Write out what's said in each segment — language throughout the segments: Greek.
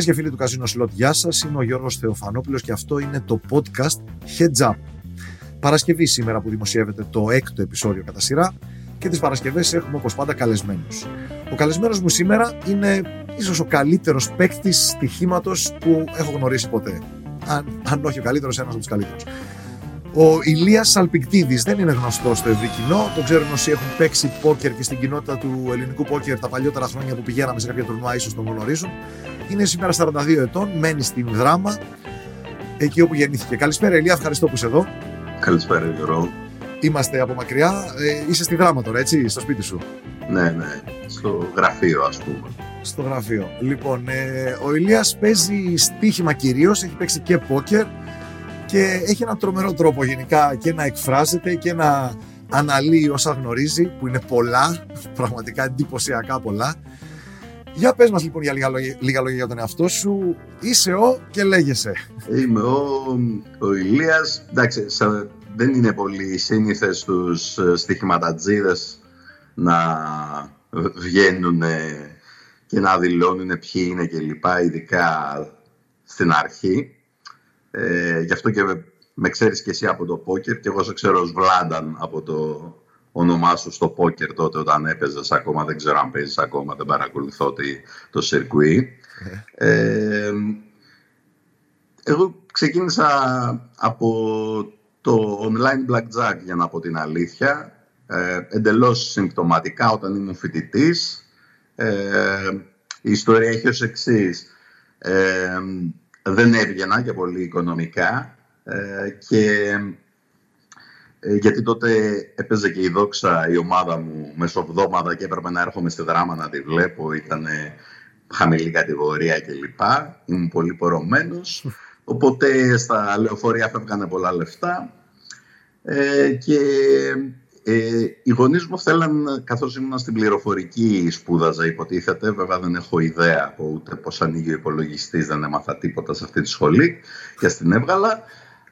Φίλες και φίλοι του Καζίνο Σλότ, γεια σας. Είμαι ο Γιώργος Θεοφανόπουλος και αυτό είναι το podcast Heads Up. Παρασκευή σήμερα που δημοσιεύεται το έκτο επεισόδιο κατά σειρά και τις Παρασκευές έχουμε όπως πάντα καλεσμένους. Ο καλεσμένος μου σήμερα είναι ίσως ο καλύτερος παίκτης στοιχήματος που έχω γνωρίσει ποτέ. Αν, αν όχι ο καλύτερος, ένας από τους καλύτερους. Ο Ηλίας Αλπικτίδη δεν είναι γνωστός στο ευρύ κοινό. Το ξέρουν όσοι έχουν παίξει πόκερ και στην κοινότητα του ελληνικού πόκερ τα παλιότερα χρόνια που πηγαίναμε σε κάποια τουρνουά, ίσως τον γνωρίζουν. Είναι σήμερα 42 ετών, μένει στην Δράμα, εκεί όπου γεννήθηκε. Καλησπέρα, Ηλία, ευχαριστώ που είσαι εδώ. Καλησπέρα, Γιώργο. Είμαστε από μακριά. Ε, είσαι στη Δράμα τώρα, έτσι, στο σπίτι σου; Ναι, ναι. Στο γραφείο, ας πούμε. Στο γραφείο. Λοιπόν, ε, ο Ηλίας παίζει στοίχημα κυρίως, έχει παίξει και πόκερ και έχει έναν τρομερό τρόπο γενικά και να εκφράζεται και να αναλύει όσα γνωρίζει, που είναι πολλά, πραγματικά εντυπωσιακά πολλά. Για πες μας λοιπόν για λίγα λόγια, λίγα λόγια για τον εαυτό σου. Είσαι ο και λέγεσαι. Είμαι ο, ο Ηλίας. Εντάξει, δεν είναι πολύ σύνηθες στους ε, στοιχηματατζίδες να βγαίνουν και να δηλώνουν ποιοι είναι και λοιπά, ειδικά στην αρχή. Ε, γι' αυτό και με, με ξέρεις και εσύ από το πόκερ και εγώ σε ξέρω ως Βλάνταν από το όνομά σου στο πόκερ τότε όταν έπαιζες ακόμα, δεν ξέρω αν παίζεις ακόμα, δεν παρακολουθώ το σιρκουί. Ε, εγώ ξεκίνησα από το online blackjack για να πω την αλήθεια, ε, εντελώς συμπτωματικά όταν ήμουν φοιτητής. Ε, η ιστορία έχει ως εξής. Ε, δεν έβγαινα και πολύ οικονομικά ε, και ε, γιατί τότε έπαιζε και η δόξα η ομάδα μου μεσοβδόμαδα και έπρεπε να έρχομαι στη δράμα να τη βλέπω, ήταν χαμηλή κατηγορία κλπ. Ήμουν πολύ πορωμένος, οπότε στα λεωφορεία φεύγανε πολλά λεφτά ε, και ε, οι γονείς μου θέλαν, καθώς ήμουν στην πληροφορική, σπούδαζα, υποτίθεται. Βέβαια, δεν έχω ιδέα από ούτε πώς ανοίγει ο υπολογιστής, δεν έμαθα τίποτα σε αυτή τη σχολή και στην έβγαλα.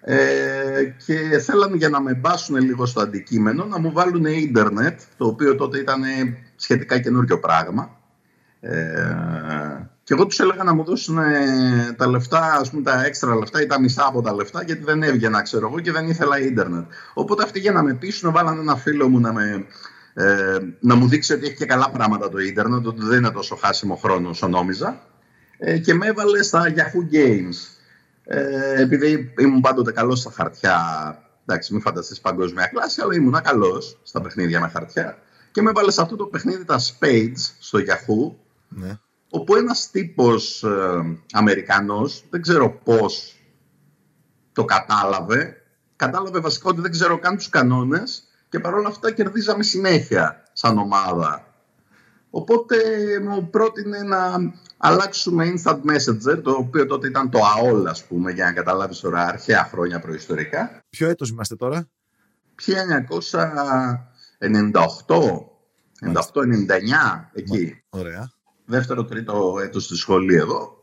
Ε, και θέλαν για να με μπάσουν λίγο στο αντικείμενο να μου βάλουν ίντερνετ, το οποίο τότε ήταν σχετικά καινούριο πράγμα. Ε, και εγώ τους έλεγα να μου δώσουν ε, τα λεφτά, ας πούμε, τα έξτρα λεφτά ή τα μισά από τα λεφτά, γιατί δεν έβγαινα, ξέρω εγώ, και δεν ήθελα ίντερνετ. Οπότε αυτοί για να με πείσουν, βάλανε ένα φίλο μου να, με, ε, να μου δείξει ότι έχει και καλά πράγματα το ίντερνετ, ότι δεν είναι τόσο χάσιμο χρόνο όσο νόμιζα. Ε, και με έβαλε στα Yahoo Games. Ε, επειδή ήμουν πάντοτε καλός στα χαρτιά, εντάξει, μην φανταστείς παγκόσμια κλάση, αλλά ήμουν καλός στα παιχνίδια με χαρτιά. Και με έβαλες σε αυτό το παιχνίδι τα Spades στο Yahoo. Ναι όπου ένας τύπος ε, Αμερικανός, δεν ξέρω πώς το κατάλαβε, κατάλαβε βασικά ότι δεν ξέρω καν τους κανόνες και παρόλα αυτά κερδίζαμε συνέχεια σαν ομάδα. Οπότε μου πρότεινε να αλλάξουμε instant messenger, το οποίο τότε ήταν το AOL, ας πούμε, για να καταλάβεις τώρα αρχαία χρόνια προϊστορικά. Ποιο έτος είμαστε τώρα; 1998, 98-99, εκεί. Ωραία δεύτερο τρίτο έτος στη σχολή εδώ.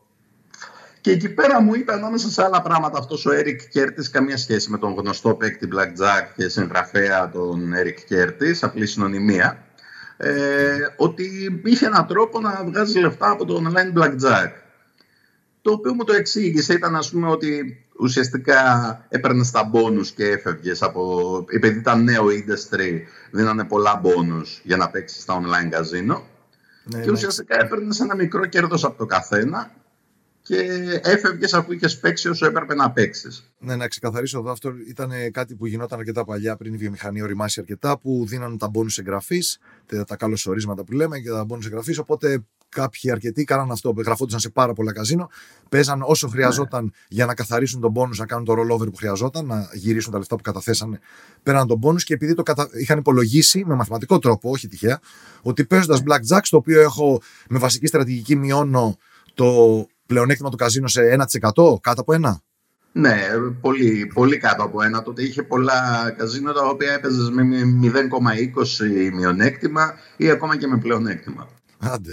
Και εκεί πέρα μου είπε ανάμεσα σε άλλα πράγματα αυτός ο Έρικ Κέρτης, καμία σχέση με τον γνωστό παίκτη Blackjack και συγγραφέα τον Έρικ Κέρτης, απλή συνωνυμία, ε, ότι είχε έναν τρόπο να βγάζει λεφτά από το online Blackjack. Το οποίο μου το εξήγησε ήταν ας πούμε ότι ουσιαστικά έπαιρνε τα μπόνους και έφευγες από... επειδή ήταν νέο industry, δίνανε πολλά μπόνους για να παίξεις στα online καζίνο. Ναι, και ναι. ουσιαστικά έπαιρνες ένα μικρό κέρδος από το καθένα και έφευγες αφού είχες παίξει όσο έπρεπε να παίξεις. Ναι, να ξεκαθαρίσω εδώ, αυτό ήταν κάτι που γινόταν αρκετά παλιά πριν η βιομηχανία οριμάσει αρκετά, που δίνανε τα μπόνου εγγραφής, τα καλωσορίσματα που λέμε και τα μπόνου εγγραφής. Οπότε κάποιοι αρκετοί κάναν αυτό. Γραφόντουσαν σε πάρα πολλά καζίνο. Παίζαν όσο χρειαζόταν ναι. για να καθαρίσουν τον πόνου, να κάνουν το rollover που χρειαζόταν, να γυρίσουν τα λεφτά που καταθέσανε πέραν τον πόνου. Και επειδή το κατα... είχαν υπολογίσει με μαθηματικό τρόπο, όχι τυχαία, ότι παίζοντας blackjack, το οποίο έχω με βασική στρατηγική μειώνω το πλεονέκτημα του καζίνο σε 1%, κάτω από ένα; Ναι, πολύ, πολύ κάτω από ένα. Τότε είχε πολλά καζίνο τα οποία έπαιζες με 0,20 μειονέκτημα ή ακόμα και με πλεονέκτημα. Άντε.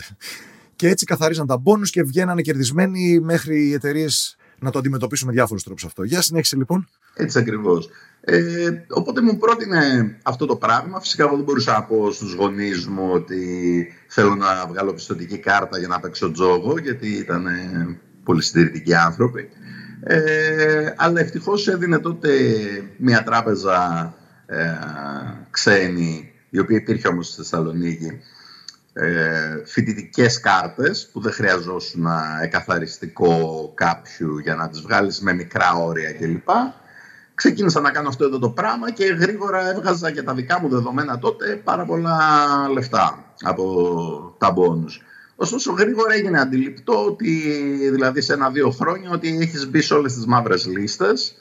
Και έτσι καθαρίζαν τα μπόνους και βγαίνανε κερδισμένοι μέχρι οι εταιρείες να το αντιμετωπίσουν με διάφορους τρόπους αυτό. Για συνέχισε λοιπόν. Έτσι ακριβώς. Ε, οπότε μου πρότεινε αυτό το πράγμα. Φυσικά εγώ δεν μπορούσα να πω στους γονείς μου ότι θέλω να βγάλω πιστοτική κάρτα για να παίξω τζόγο, γιατί ήταν πολύ συντηρητικοί άνθρωποι. Ε, αλλά ευτυχώς έδινε τότε μια τράπεζα ε, ξένη, η οποία υπήρχε όμως στη Θεσσαλονίκη, ε, φοιτητικές κάρτες που δεν χρειαζόσουν εκαθαριστικό κάποιου για να τις βγάλεις με μικρά όρια κλπ. Ξεκίνησα να κάνω αυτό εδώ το πράγμα και γρήγορα έβγαζα για τα δικά μου δεδομένα τότε πάρα πολλά λεφτά από τα μπόνους. Ωστόσο γρήγορα έγινε αντιληπτό ότι δηλαδή σε ένα-δύο χρόνια ότι έχεις μπει σε όλες τις μαύρες λίστες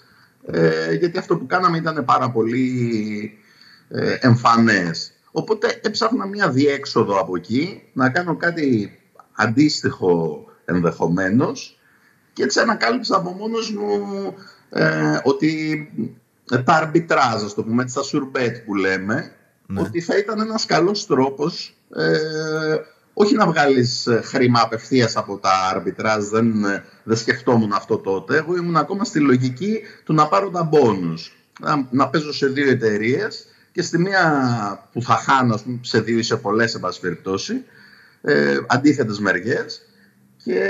ε, γιατί αυτό που κάναμε ήταν πάρα πολύ ε, εμφανές. Οπότε έψαχνα μια διέξοδο από εκεί, να κάνω κάτι αντίστοιχο ενδεχομένως και έτσι ανακάλυψα από μόνος μου ε, ότι τα αρμπιτράζ, ας το πούμε, τα σουρμπέτ που λέμε, ναι. ότι θα ήταν ένας καλός τρόπος ε, όχι να βγάλεις χρήμα απευθείας από τα αρμπιτράζ, δεν, δεν σκεφτόμουν αυτό τότε. Εγώ ήμουν ακόμα στη λογική του να πάρω τα μπόνους. Να, να παίζω σε δύο εταιρείες και στη μία που θα χάνω, σε δύο ή σε πολλές, σε πάση περιπτώσει, ε, αντίθετες μεριές. Και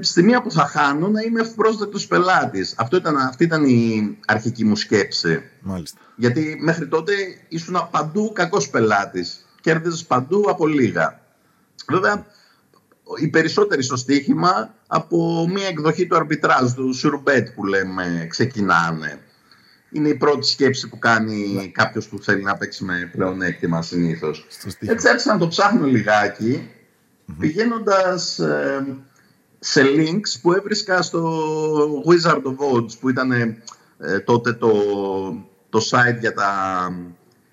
στη μία που θα χάνω να είμαι ευπρόσδεκτος πελάτης. Αυτή ήταν η αρχική μου σκέψη. Μάλιστα. Γιατί μέχρι τότε ήσουν παντού κακός πελάτης. Κέρδιζες παντού από λίγα. Βέβαια, οι περισσότεροι στο στοίχημα από μία εκδοχή του αρμπιτράζ, του σουρμπέτ που λέμε, ξεκινάνε είναι η πρώτη σκέψη που κάνει ναι. κάποιος που θέλει να παίξει με πλεονέκτημα συνήθως. Έτσι άρχισα να το ψάχνω λιγάκι, mm-hmm. πηγαίνοντας ε, σε links που έβρισκα στο Wizard of Odds, που ήταν ε, τότε το, το site για τα,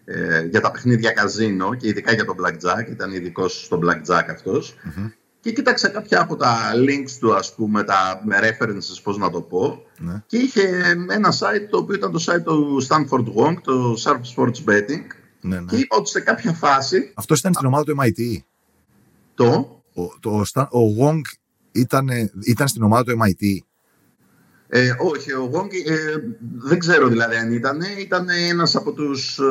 ε, για τα παιχνίδια καζίνο και ειδικά για τον Blackjack. Ήταν ειδικός στο Blackjack αυτός. Mm-hmm. Και κοίταξα κάποια από τα links του, ας πούμε, τα με references, πώς να το πω. Ναι. Και είχε ένα site το οποίο ήταν το site του Stanford Wong, το Sharp Sports Betting. Ναι, ναι. Και είπα ότι σε κάποια φάση... Αυτός ήταν στην ομάδα του MIT. Το... Ο, το, ο Wong ήταν, ήταν στην ομάδα του MIT. Ε, όχι, ο Wong ε, δεν ξέρω δηλαδή αν ήταν. Ήταν ένας από τους ε,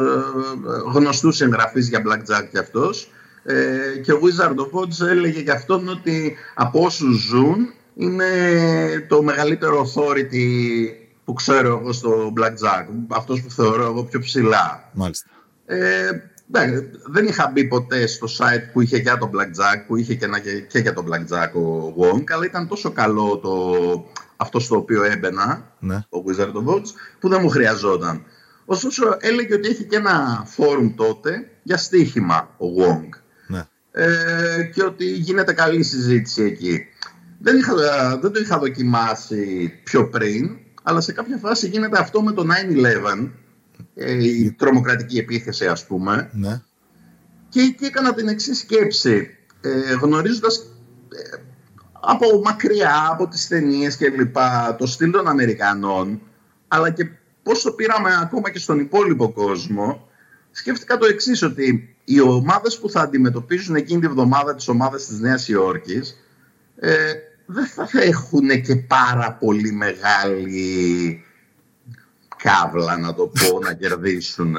γνωστούς εγγραφείς για blackjack και αυτός. Ε, και ο Wizard of Odds έλεγε για αυτόν ότι από όσους ζουν είναι το μεγαλύτερο authority που ξέρω εγώ στο Blackjack. Αυτός που θεωρώ εγώ πιο ψηλά. Μάλιστα. Ε, δεν είχα μπει ποτέ στο site που είχε για το Blackjack, που είχε και, και για το Blackjack ο Wong, αλλά ήταν τόσο καλό το, αυτό στο οποίο έμπαινα, ναι. το Wizard of Odds, που δεν μου χρειαζόταν. Ωστόσο έλεγε ότι έχει και ένα φόρουμ τότε για στοίχημα ο Wong ε, και ότι γίνεται καλή συζήτηση εκεί. Δεν, είχα, δεν το είχα δοκιμάσει πιο πριν, αλλά σε κάποια φάση γίνεται αυτό με το 9-11, ε, η τρομοκρατική επίθεση ας πούμε. Ναι. Και εκεί έκανα την εξής σκέψη, ε, γνωρίζοντας ε, από μακριά, από τις ταινίες και λοιπά, το στυλ των Αμερικανών, αλλά και πώς το πήραμε ακόμα και στον υπόλοιπο κόσμο, σκέφτηκα το εξής ότι οι ομάδες που θα αντιμετωπίζουν εκείνη τη βδομάδα τις ομάδες της Νέας Υόρκης ε, δεν θα έχουν και πάρα πολύ μεγάλη κάβλα να το πω να κερδίσουν.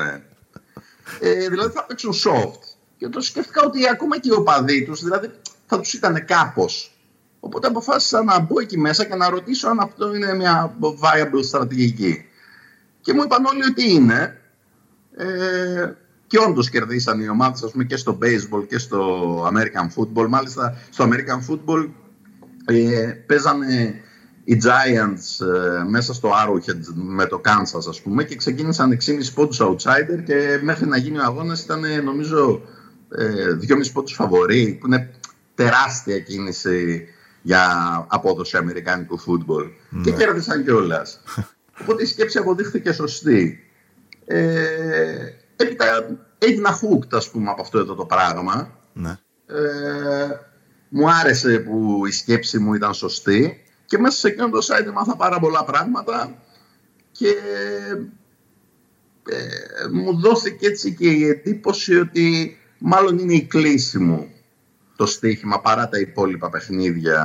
Ε, δηλαδή θα παίξουν soft. Και το σκέφτηκα ότι ακόμα και οι οπαδοί τους, δηλαδή θα τους ήταν κάπως. Οπότε αποφάσισα να μπω εκεί μέσα και να ρωτήσω αν αυτό είναι μια viable στρατηγική. Και μου είπαν όλοι ότι είναι. Ε, και όντως κερδίσαν οι ομάδες και στο baseball και στο American football. Μάλιστα στο American football ε, παίζανε οι Giants ε, μέσα στο Arrowhead με το Kansas ας πούμε και ξεκίνησαν 6,5 πόντους outsider και μέχρι να γίνει ο αγώνας ήταν νομίζω ε, 2,5 πόντους φαβορή που είναι τεράστια κίνηση για απόδοση αμερικάνικου football mm. και κέρδισαν κιόλας. Οπότε η σκέψη αποδείχθηκε σωστή. Ε, έπειτα έγινα hooked ας πούμε από αυτό εδώ το πράγμα. Ναι. Ε, μου άρεσε που η σκέψη μου ήταν σωστή και μέσα σε εκείνο το site μάθα πάρα πολλά πράγματα και ε, μου δόθηκε έτσι και η εντύπωση ότι μάλλον είναι η κλίση μου το στοίχημα παρά τα υπόλοιπα παιχνίδια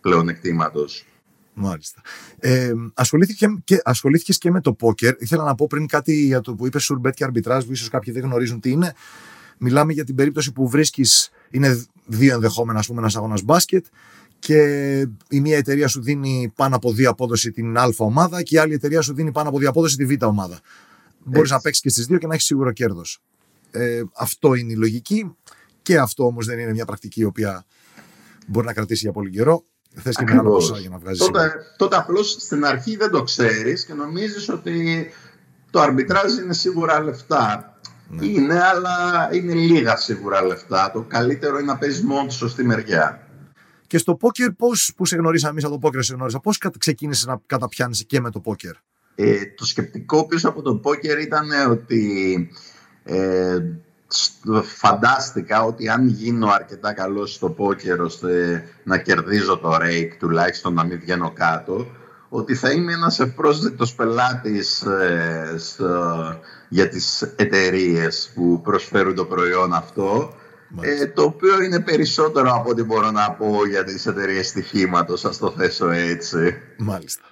πλεονεκτήματος. Μάλιστα. Ε, ασχολήθηκε και, ασχολήθηκες και με το πόκερ. Ήθελα να πω πριν κάτι για το που είπες σουρμπέτ και αρμπιτράζ, που ίσως κάποιοι δεν γνωρίζουν τι είναι. Μιλάμε για την περίπτωση που βρίσκεις, είναι δύο ενδεχόμενα, ας πούμε, ένας αγώνας μπάσκετ και η μία εταιρεία σου δίνει πάνω από δύο απόδοση την Α ομάδα και η άλλη εταιρεία σου δίνει πάνω από δύο απόδοση τη Β ομάδα. Μπορείς να παίξεις και στις δύο και να έχεις σίγουρο κέρδος. Ε, αυτό είναι η λογική. Και αυτό όμως δεν είναι μια πρακτική η οποία μπορεί να κρατήσει για πολύ καιρό. Θες και μεγάλο ποσά για να βγάζεις. Τότε, τότε απλώς στην αρχή δεν το ξέρεις και νομίζεις ότι το αρμπιτράζ είναι σίγουρα λεφτά. Ναι. Είναι, αλλά είναι λίγα σίγουρα λεφτά. Το καλύτερο είναι να παίζεις μόνο τη σωστή μεριά. Και στο πόκερ, πώς που σε γνωρίσαμε εμείς από το πόκερ, σε γνώρισα, πώς ξεκίνησες να καταπιάνεις και με το πόκερ; Ε, το σκεπτικό πίσω από το πόκερ ήταν ότι ε, φαντάστηκα ότι αν γίνω αρκετά καλός στο πόκερ ώστε να κερδίζω το rake τουλάχιστον να μην βγαίνω κάτω ότι θα είμαι ένας ευπρόσδεκτος πελάτης ε, για τις εταιρείες που προσφέρουν το προϊόν αυτό ε, το οποίο είναι περισσότερο από ό,τι μπορώ να πω για τις εταιρείες στοιχήματος, ας το θέσω έτσι. Μάλιστα.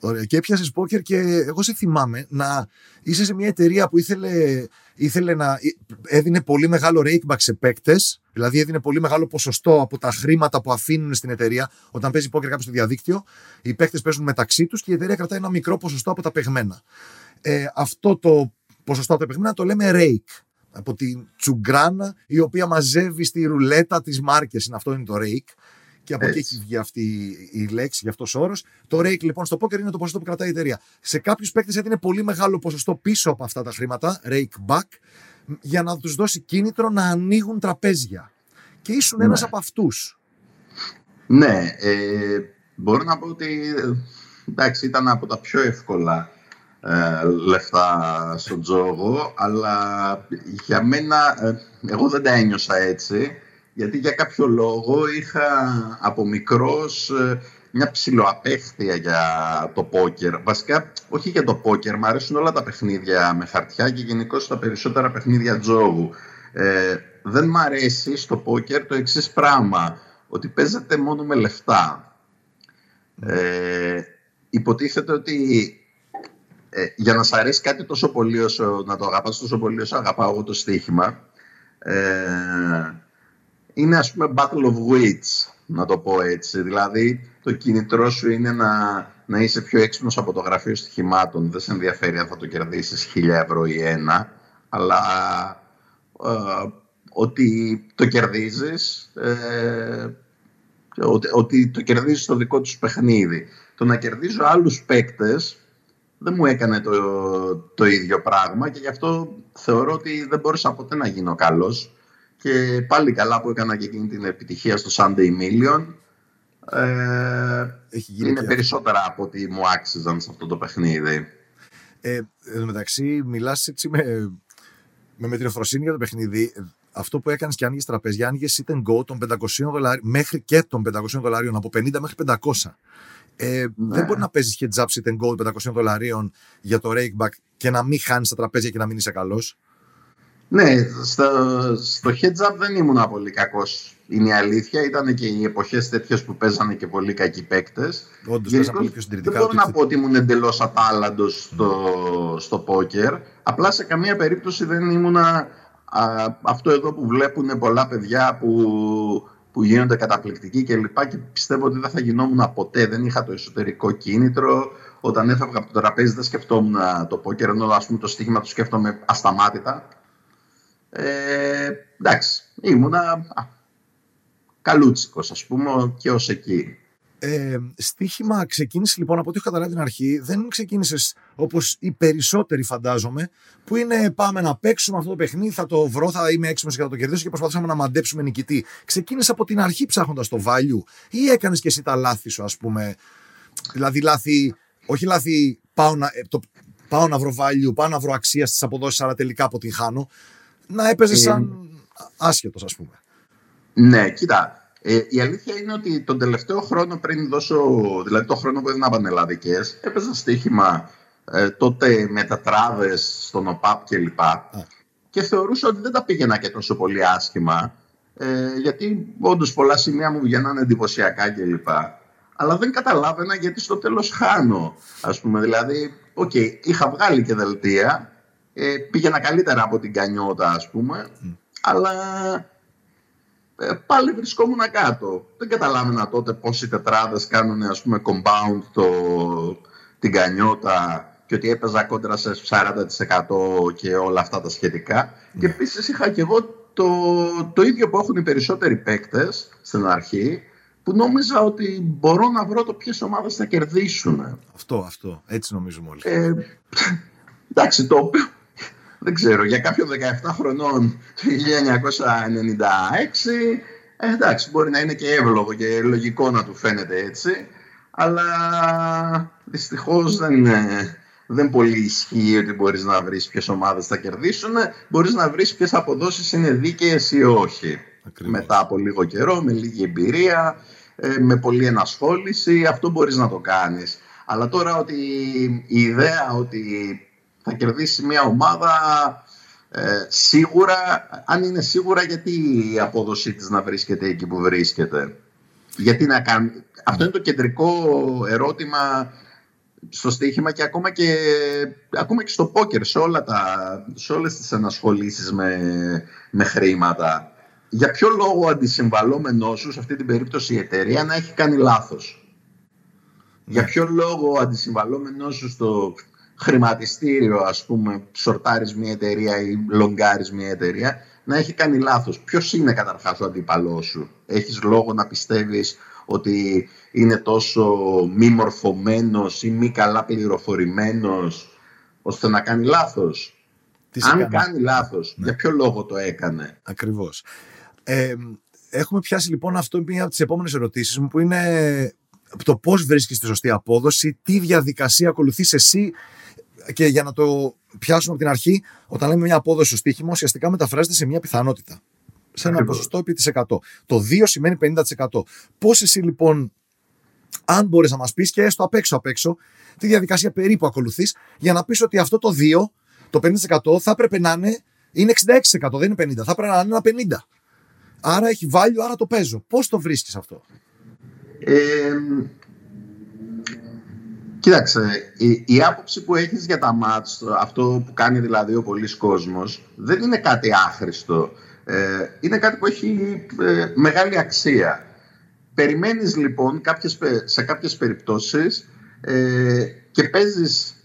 Ωραία. Και έπιασες πόκερ και εγώ σε θυμάμαι να είσαι σε μια εταιρεία που ήθελε, ήθελε να. έδινε πολύ μεγάλο rakeback σε παίκτες. Δηλαδή έδινε πολύ μεγάλο ποσοστό από τα χρήματα που αφήνουν στην εταιρεία. Όταν παίζει πόκερ κάποιος στο διαδίκτυο, οι παίκτες παίζουν μεταξύ τους και η εταιρεία κρατάει ένα μικρό ποσοστό από τα παιγμένα. Ε, αυτό το ποσοστό από τα παιγμένα το λέμε rake. Από την τσουγκράνα η οποία μαζεύει στη ρουλέτα τι μάρκες. Αυτό είναι το rake και από εκεί έχει βγει αυτή η λέξη, γι' αυτός ο όρος. Το rake λοιπόν στο poker είναι το ποσοστό που κρατάει η εταιρεία. Σε κάποιους παίκτες έδινε πολύ μεγάλο ποσοστό πίσω από αυτά τα χρήματα, rake back, για να τους δώσει κίνητρο να ανοίγουν τραπέζια. Και ήσουν ναι. ένα από αυτούς. Ναι, ε, μπορώ να πω ότι εντάξει, ήταν από τα πιο εύκολα ε, λεφτά στον τζόγο, αλλά για μένα, ε, εγώ δεν τα ένιωσα έτσι γιατί για κάποιο λόγο είχα από μικρός ε, μια ψηλοαπέχθεια για το πόκερ. Βασικά, όχι για το πόκερ, μου αρέσουν όλα τα παιχνίδια με χαρτιά και γενικώ τα περισσότερα παιχνίδια τζόγου. Ε, δεν μ' αρέσει στο πόκερ το εξής πράγμα, ότι παίζεται μόνο με λεφτά. Ε, υποτίθεται ότι ε, για να σ' αρέσει κάτι τόσο πολύ όσο, να το αγαπάς τόσο πολύ όσο αγαπάω εγώ το στοίχημα, ε, είναι ας πούμε battle of wits, να το πω έτσι. Δηλαδή το κινητρό σου είναι να, να είσαι πιο έξυπνος από το γραφείο στοιχημάτων. Δεν σε ενδιαφέρει αν θα το κερδίσεις χίλια ευρώ ή ένα, αλλά ε, ότι το κερδίζεις, ε, ότι, ότι το κερδίζεις στο δικό τους παιχνίδι. Το να κερδίζω άλλους παίκτες δεν μου έκανε το, το ίδιο πράγμα και γι' αυτό θεωρώ ότι δεν μπόρεσα ποτέ να γίνω καλός και πάλι καλά που έκανα και εκείνη την επιτυχία στο Sunday Million. Ε, είναι περισσότερα από ό,τι μου άξιζαν σε αυτό το παιχνίδι. Ε, εν μεταξύ, μιλάς έτσι με, με μετριοφροσύνη για το παιχνίδι. Αυτό που έκανες και άνοιγες τραπέζια, άνοιγες sit and go των 500 δολαρίων μέχρι και των 500 δολαρίων, από 50 μέχρι 500. Ε, ναι. Δεν μπορεί να παίζεις heads up sit and go 500 δολαρίων για το rakeback και να μην χάνεις τα τραπέζια και να μην είσαι καλός. Ναι, στο, στο heads up δεν ήμουν πολύ κακός. Είναι η αλήθεια. Ήταν και οι εποχές τέτοιες που παίζανε και πολύ κακοί παίκτες. Όντως, παίζανε πολύ πιο συντηρητικά. Δεν μπορώ να πω ότι ήμουν εντελώς ατάλλαντο στο, στο πόκερ. Απλά σε καμία περίπτωση δεν ήμουν αυτό εδώ που βλέπουν πολλά παιδιά που, που γίνονται καταπληκτικοί και λοιπά και πιστεύω ότι δεν θα γινόμουν ποτέ. Δεν είχα το εσωτερικό κίνητρο. Όταν έφευγα από το τραπέζι δεν σκεφτόμουν το πόκερ, ενώ ας πούμε, το στοίχημα του σκέφτομαι ασταμάτητα. Ε, εντάξει, ήμουνα καλούτσικος ας πούμε και ως εκεί. Ε, στοίχημα ξεκίνησε λοιπόν από ό,τι έχω καταλάβει την αρχή. Δεν ξεκίνησες όπως οι περισσότεροι φαντάζομαι, που είναι πάμε να παίξουμε αυτό το παιχνίδι, θα το βρω, θα είμαι έξυπνος και θα το κερδίσω και προσπαθήσαμε να μαντέψουμε νικητή. Ξεκίνησε από την αρχή ψάχνοντας το value, ή έκανες και εσύ τα λάθη σου, ας πούμε. Δηλαδή, λάθη, όχι λάθη, πάω να, ε, το, πάω να βρω value, πάω να βρω αξία στις αποδόσεις, αλλά τελικά αποτυγχάνω να έπαιζες σαν άσχετος, ας πούμε. Ναι, κοίτα. Ε, η αλήθεια είναι ότι τον τελευταίο χρόνο πριν δώσω, δηλαδή το χρόνο που έδινα πανελλαδικές, έπαιζα στοίχημα ε, τότε με τα τράβες στον ΟΠΑΠ κλπ. Και θεωρούσα ότι δεν τα πήγαινα και τόσο πολύ άσχημα. Ε, γιατί όντως πολλά σημεία μου βγαίνανε εντυπωσιακά κλπ. Αλλά δεν καταλάβαινα γιατί στο τέλος χάνω. Α πούμε, δηλαδή, OK, okay, είχα βγάλει και δελτία, ε, πήγαινα καλύτερα από την γκανιότα ας πούμε, αλλά ε, πάλι βρισκόμουν κάτω. Δεν καταλάβαινα τότε πώς οι τετράδες κάνουν ας πούμε compound το, την γκανιότα και ότι έπαιζα κόντρα σε 40% και όλα αυτά τα σχετικά. Και επίσης είχα και εγώ το, το ίδιο που έχουν οι περισσότεροι παίκτες στην αρχή, που νόμιζα ότι μπορώ να βρω το ποιες ομάδες θα κερδίσουν. Αυτό, αυτό. Έτσι νομίζουμε όλοι. Ε, εντάξει, το οποίο δεν ξέρω, για κάποιον 17 χρονών το 1996, ε, εντάξει, μπορεί να είναι και εύλογο και λογικό να του φαίνεται έτσι, αλλά δυστυχώς δεν, δεν πολύ ισχύει ότι μπορείς να βρεις ποιες ομάδες θα κερδίσουν, μπορείς να βρεις ποιες αποδόσεις είναι δίκαιες ή όχι. Μετά από λίγο καιρό, με λίγη εμπειρία, ε, με πολλή ενασχόληση, αυτό μπορείς να το κάνεις. Αλλά τώρα ότι η ιδέα ότι θα κερδίσει μια ομάδα ε, σίγουρα, αν είναι σίγουρα γιατί η απόδοσή της να βρίσκεται εκεί που βρίσκεται; Γιατί να κάνει... Αυτό είναι το κεντρικό ερώτημα στο στοίχημα και ακόμα και, ακόμα και στο πόκερ, σε, όλα τα, σε όλες τις ανασχολήσεις με, με χρήματα. Για ποιο λόγο αντισυμβαλόμενός σου, σε αυτή την περίπτωση η εταιρεία, να έχει κάνει λάθος; Για ναι. ποιο λόγο ο αντισυμβαλόμενός σου στο χρηματιστήριο, ας πούμε, σορτάρεις μια εταιρεία ή λογκάρεις μια εταιρεία, να έχει κάνει λάθος. Ποιος είναι καταρχάς ο αντίπαλός σου; Έχεις λόγο να πιστεύεις ότι είναι τόσο μη μορφωμένος ή μη καλά πληροφορημένος ώστε να κάνει λάθος; Αν κάνει λάθος, ναι. για ποιο λόγο το έκανε; Ακριβώς. Ε, έχουμε πιάσει λοιπόν αυτό μία από τις επόμενες ερωτήσεις μου που είναι το πώς βρίσκεις τη σωστή απόδοση, τι διαδικασία ακολουθείς εσύ και για να το πιάσουμε από την αρχή, όταν λέμε μια απόδοση στο στοίχημα, ουσιαστικά μεταφράζεται σε μια πιθανότητα. Σε ένα ποσοστό επί τη 100. Το 2 σημαίνει 50%. Πώς εσύ λοιπόν, αν μπορείς να μας πεις και έστω απ' έξω απ' έξω, τη διαδικασία περίπου ακολουθείς για να πεις ότι αυτό το 2, το 50% θα έπρεπε να είναι, είναι 66%, δεν είναι 50%, θα έπρεπε να είναι ένα 50%. Άρα έχει value, άρα το παίζω. Πώς το βρίσκεις αυτό; Ε, Κοίταξε, η, η άποψη που έχεις για τα μάτς, αυτό που κάνει δηλαδή ο πολλής κόσμος, δεν είναι κάτι άχρηστο. Ε, είναι κάτι που έχει ε, μεγάλη αξία. Περιμένεις λοιπόν κάποιες, σε κάποιες περιπτώσεις ε, και παίζεις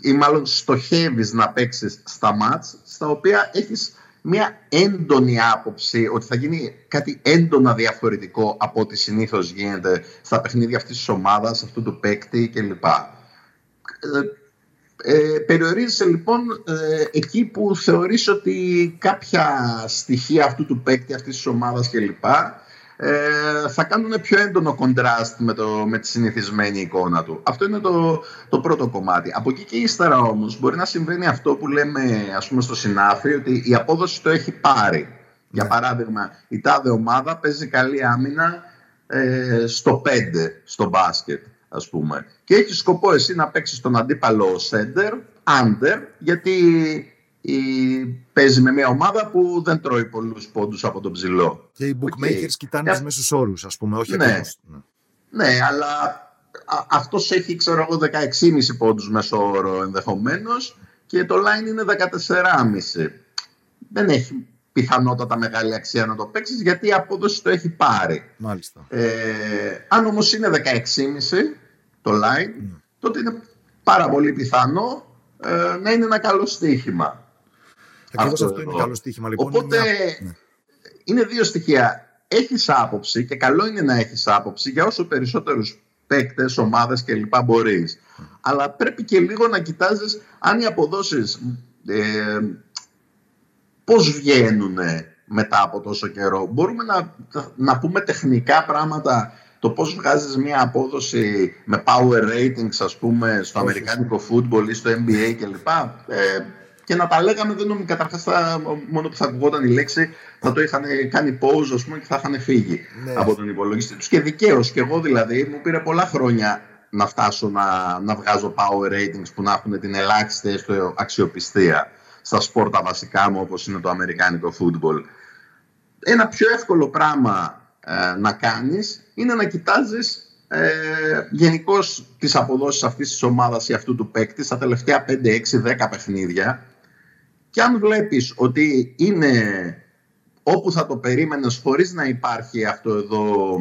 ή μάλλον στοχεύεις να παίξεις στα μάτς στα οποία έχεις μια έντονη άποψη ότι θα γίνει κάτι έντονα διαφορετικό από ό,τι συνήθως γίνεται στα παιχνίδια αυτής της ομάδας, αυτού του παίκτη κλπ. Ε, ε, περιορίζεσαι λοιπόν ε, εκεί που θεωρείς ότι κάποια στοιχεία αυτού του παίκτη, αυτής της ομάδας κλπ ε, θα κάνουν πιο έντονο κοντράστ με, το, με τη συνηθισμένη εικόνα του. Αυτό είναι το, το πρώτο κομμάτι. Από εκεί και ύστερα όμως μπορεί να συμβαίνει αυτό που λέμε ας πούμε στο συνάφι ότι η απόδοση το έχει πάρει. Για ναι. παράδειγμα, η τάδε ομάδα παίζει καλή άμυνα ε, στο 5 στο μπάσκετ ας πούμε. Και έχει σκοπό εσύ να παίξεις τον αντίπαλο center, under, γιατί η, παίζει με μια ομάδα που δεν τρώει πολλούς πόντους από τον ψηλό. Και οι bookmakers okay. κοιτάνε τους μέσους όρους, ας πούμε, όχι ναι. ναι. ναι, αλλά α, αυτός έχει, ξέρω εγώ, 16,5 πόντους μέσω όρο ενδεχομένως και το line είναι 14,5. Δεν έχει πιθανότατα μεγάλη αξία να το παίξεις γιατί η απόδοση το έχει πάρει. Μάλιστα. Ε, αν όμως είναι 16,5 το line, mm. τότε είναι πάρα πολύ πιθανό ε, να είναι ένα καλό στοίχημα. Ακριβώς αυτό, αυτό είναι καλό στοίχημα. Λοιπόν, Οπότε είναι, ναι. είναι δύο στοιχεία. Έχεις άποψη και καλό είναι να έχεις άποψη για όσο περισσότερους παίκτες, ομάδες κλπ. μπορείς. Αλλά πρέπει και λίγο να κοιτάζεις αν οι αποδόσεις ε, πώς βγαίνουν μετά από τόσο καιρό. Μπορούμε να, να πούμε τεχνικά πράγματα το πώς βγάζεις μια απόδοση με power ratings ας πούμε στο αμερικάνικο football ή στο NBA κλπ. Ε, και να τα λέγαμε, δεν νομίζω καταρχάς μόνο που θα ακουγόταν η λέξη, θα το είχαν κάνει pause ας πούμε, και θα είχαν φύγει ναι. από τον υπολογιστή τους. Και δικαίως, και εγώ δηλαδή, μου πήρε πολλά χρόνια να φτάσω να, να βγάζω power ratings που να έχουν την ελάχιστη έστω αξιοπιστία στα σπόρτα βασικά μου όπως είναι το αμερικάνικο football. Ένα πιο εύκολο πράγμα ε, να κάνεις είναι να κοιτάζεις ε, γενικώς τις αποδόσεις αυτής της ομάδας ή αυτού του παίκτη στα τελευταία 5, 6, 10 παιχνίδια και αν βλέπεις ότι είναι όπου θα το περίμενες χωρίς να υπάρχει αυτό εδώ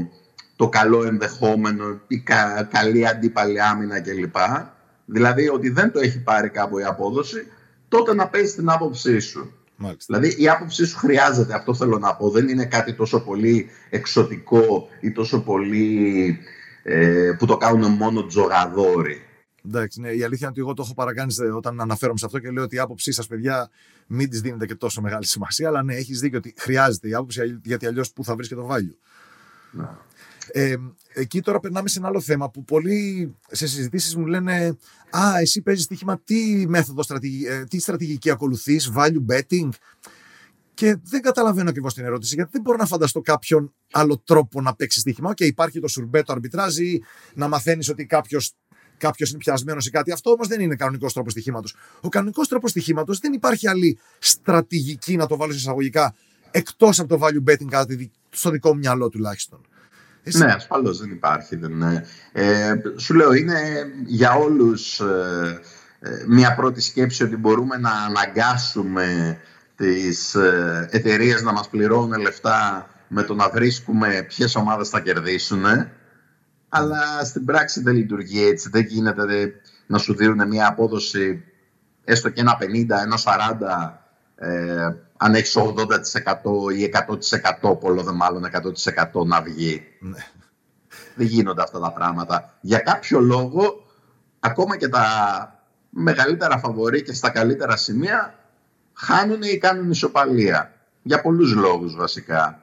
το καλό ενδεχόμενο, η καλή αντίπαλη άμυνα κλπ. Δηλαδή ότι δεν το έχει πάρει κάπου η απόδοση, τότε να παίζει την άποψή σου. Μάλιστα. Δηλαδή η άποψή σου χρειάζεται, αυτό θέλω να πω. Δεν είναι κάτι τόσο πολύ εξωτικό ή τόσο πολύ ε, που το κάνουν μόνο τζογαδόροι. Εντάξει, ναι, η αλήθεια είναι ότι εγώ το έχω παρακάνει όταν αναφέρομαι σε αυτό και λέω ότι η άποψή σας, παιδιά, μην της δίνετε και τόσο μεγάλη σημασία. Αλλά ναι, έχεις δίκιο ότι χρειάζεται η άποψη, γιατί αλλιώς πού θα βρεις και το value. Ναι. Ε, εκεί τώρα περνάμε σε ένα άλλο θέμα που πολλοί σε συζητήσεις μου λένε Α, εσύ παίζεις στοίχημα, τι μέθοδο στρατηγική, ε, τι στρατηγική ακολουθείς, value betting; Και δεν καταλαβαίνω ακριβώς την ερώτηση, γιατί δεν μπορώ να φανταστώ κάποιον άλλο τρόπο να παίξει στοίχημα. Οκ, υπάρχει το surebet, το arbitrage, να μαθαίνεις ότι κάποιος κάποιος είναι πιασμένος ή κάτι. Αυτό όμως δεν είναι κανονικός τρόπος στοιχήματος. Ο κανονικός τρόπος στοιχήματος δεν υπάρχει άλλη στρατηγική, να το βάλω σε εισαγωγικά, εκτός από το value betting, κάτι στο δικό μου μυαλό τουλάχιστον. Εσύ... Ναι, ασφαλώς δεν υπάρχει. Δεν, ε, σου λέω, είναι για όλους ε, ε, μια πρώτη σκέψη ότι μπορούμε να αναγκάσουμε τις ε, εταιρείες να μας πληρώνουν λεφτά με το να βρίσκουμε ποιες ομάδες θα κερδίσουν αλλά στην πράξη δεν λειτουργεί έτσι. Δεν γίνεται να σου δίνουν μια απόδοση έστω και ένα 50, ένα 40 ε, αν έχεις 80% ή 100% πολλό δε μάλλον 100% να βγει. Ναι. Δεν γίνονται αυτά τα πράγματα. Για κάποιο λόγο, ακόμα και τα μεγαλύτερα φαβορή και στα καλύτερα σημεία χάνουν ή κάνουν ισοπαλία. Για πολλούς λόγους βασικά.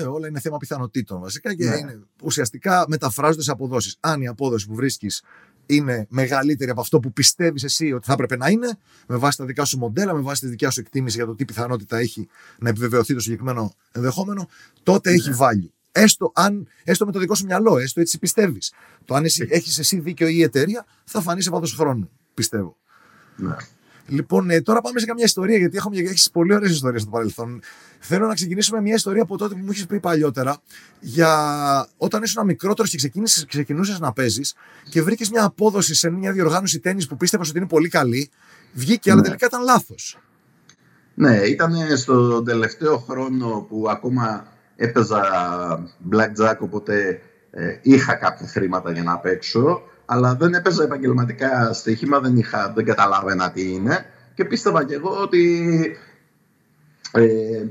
Ε, όλα είναι θέμα πιθανότητων βασικά και ναι. είναι, ουσιαστικά μεταφράζονται σε αποδόσεις. Αν η απόδοση που βρίσκεις είναι μεγαλύτερη από αυτό που πιστεύεις εσύ ότι θα έπρεπε να είναι, με βάση τα δικά σου μοντέλα, με βάση τη δικιά σου εκτίμηση για το τι πιθανότητα έχει να επιβεβαιωθεί το συγκεκριμένο ενδεχόμενο, τότε έχει ναι. value. Έστω, αν, έστω με το δικό σου μυαλό, έστω έτσι πιστεύεις. Το αν εσύ, έχεις εσύ δίκιο ή η εταιρεία, θα φανεί σε βάθος χρόνου, πιστεύω. Ναι. Λοιπόν, ε, τώρα πάμε σε καμιά ιστορία, γιατί έχουμε έχεις πολύ ωραίες ιστορίες στο παρελθόν. Θέλω να ξεκινήσουμε μια ιστορία από τότε που μου είχε πει παλιότερα, για όταν ήσουν μικρότερος και ξεκινούσες να παίζεις και βρήκες μια απόδοση σε μια διοργάνωση τέννης που πίστευες ότι είναι πολύ καλή. Βγήκε, αλλά ναι. τελικά ήταν λάθος. Ναι, ήταν στο τελευταίο χρόνο που ακόμα έπαιζα blackjack, οπότε ε, είχα κάποια χρήματα για να παίξω αλλά δεν έπαιζα επαγγελματικά στοίχημα, δεν, είχα, δεν καταλάβαινα τι είναι και πίστευα και εγώ ότι ε,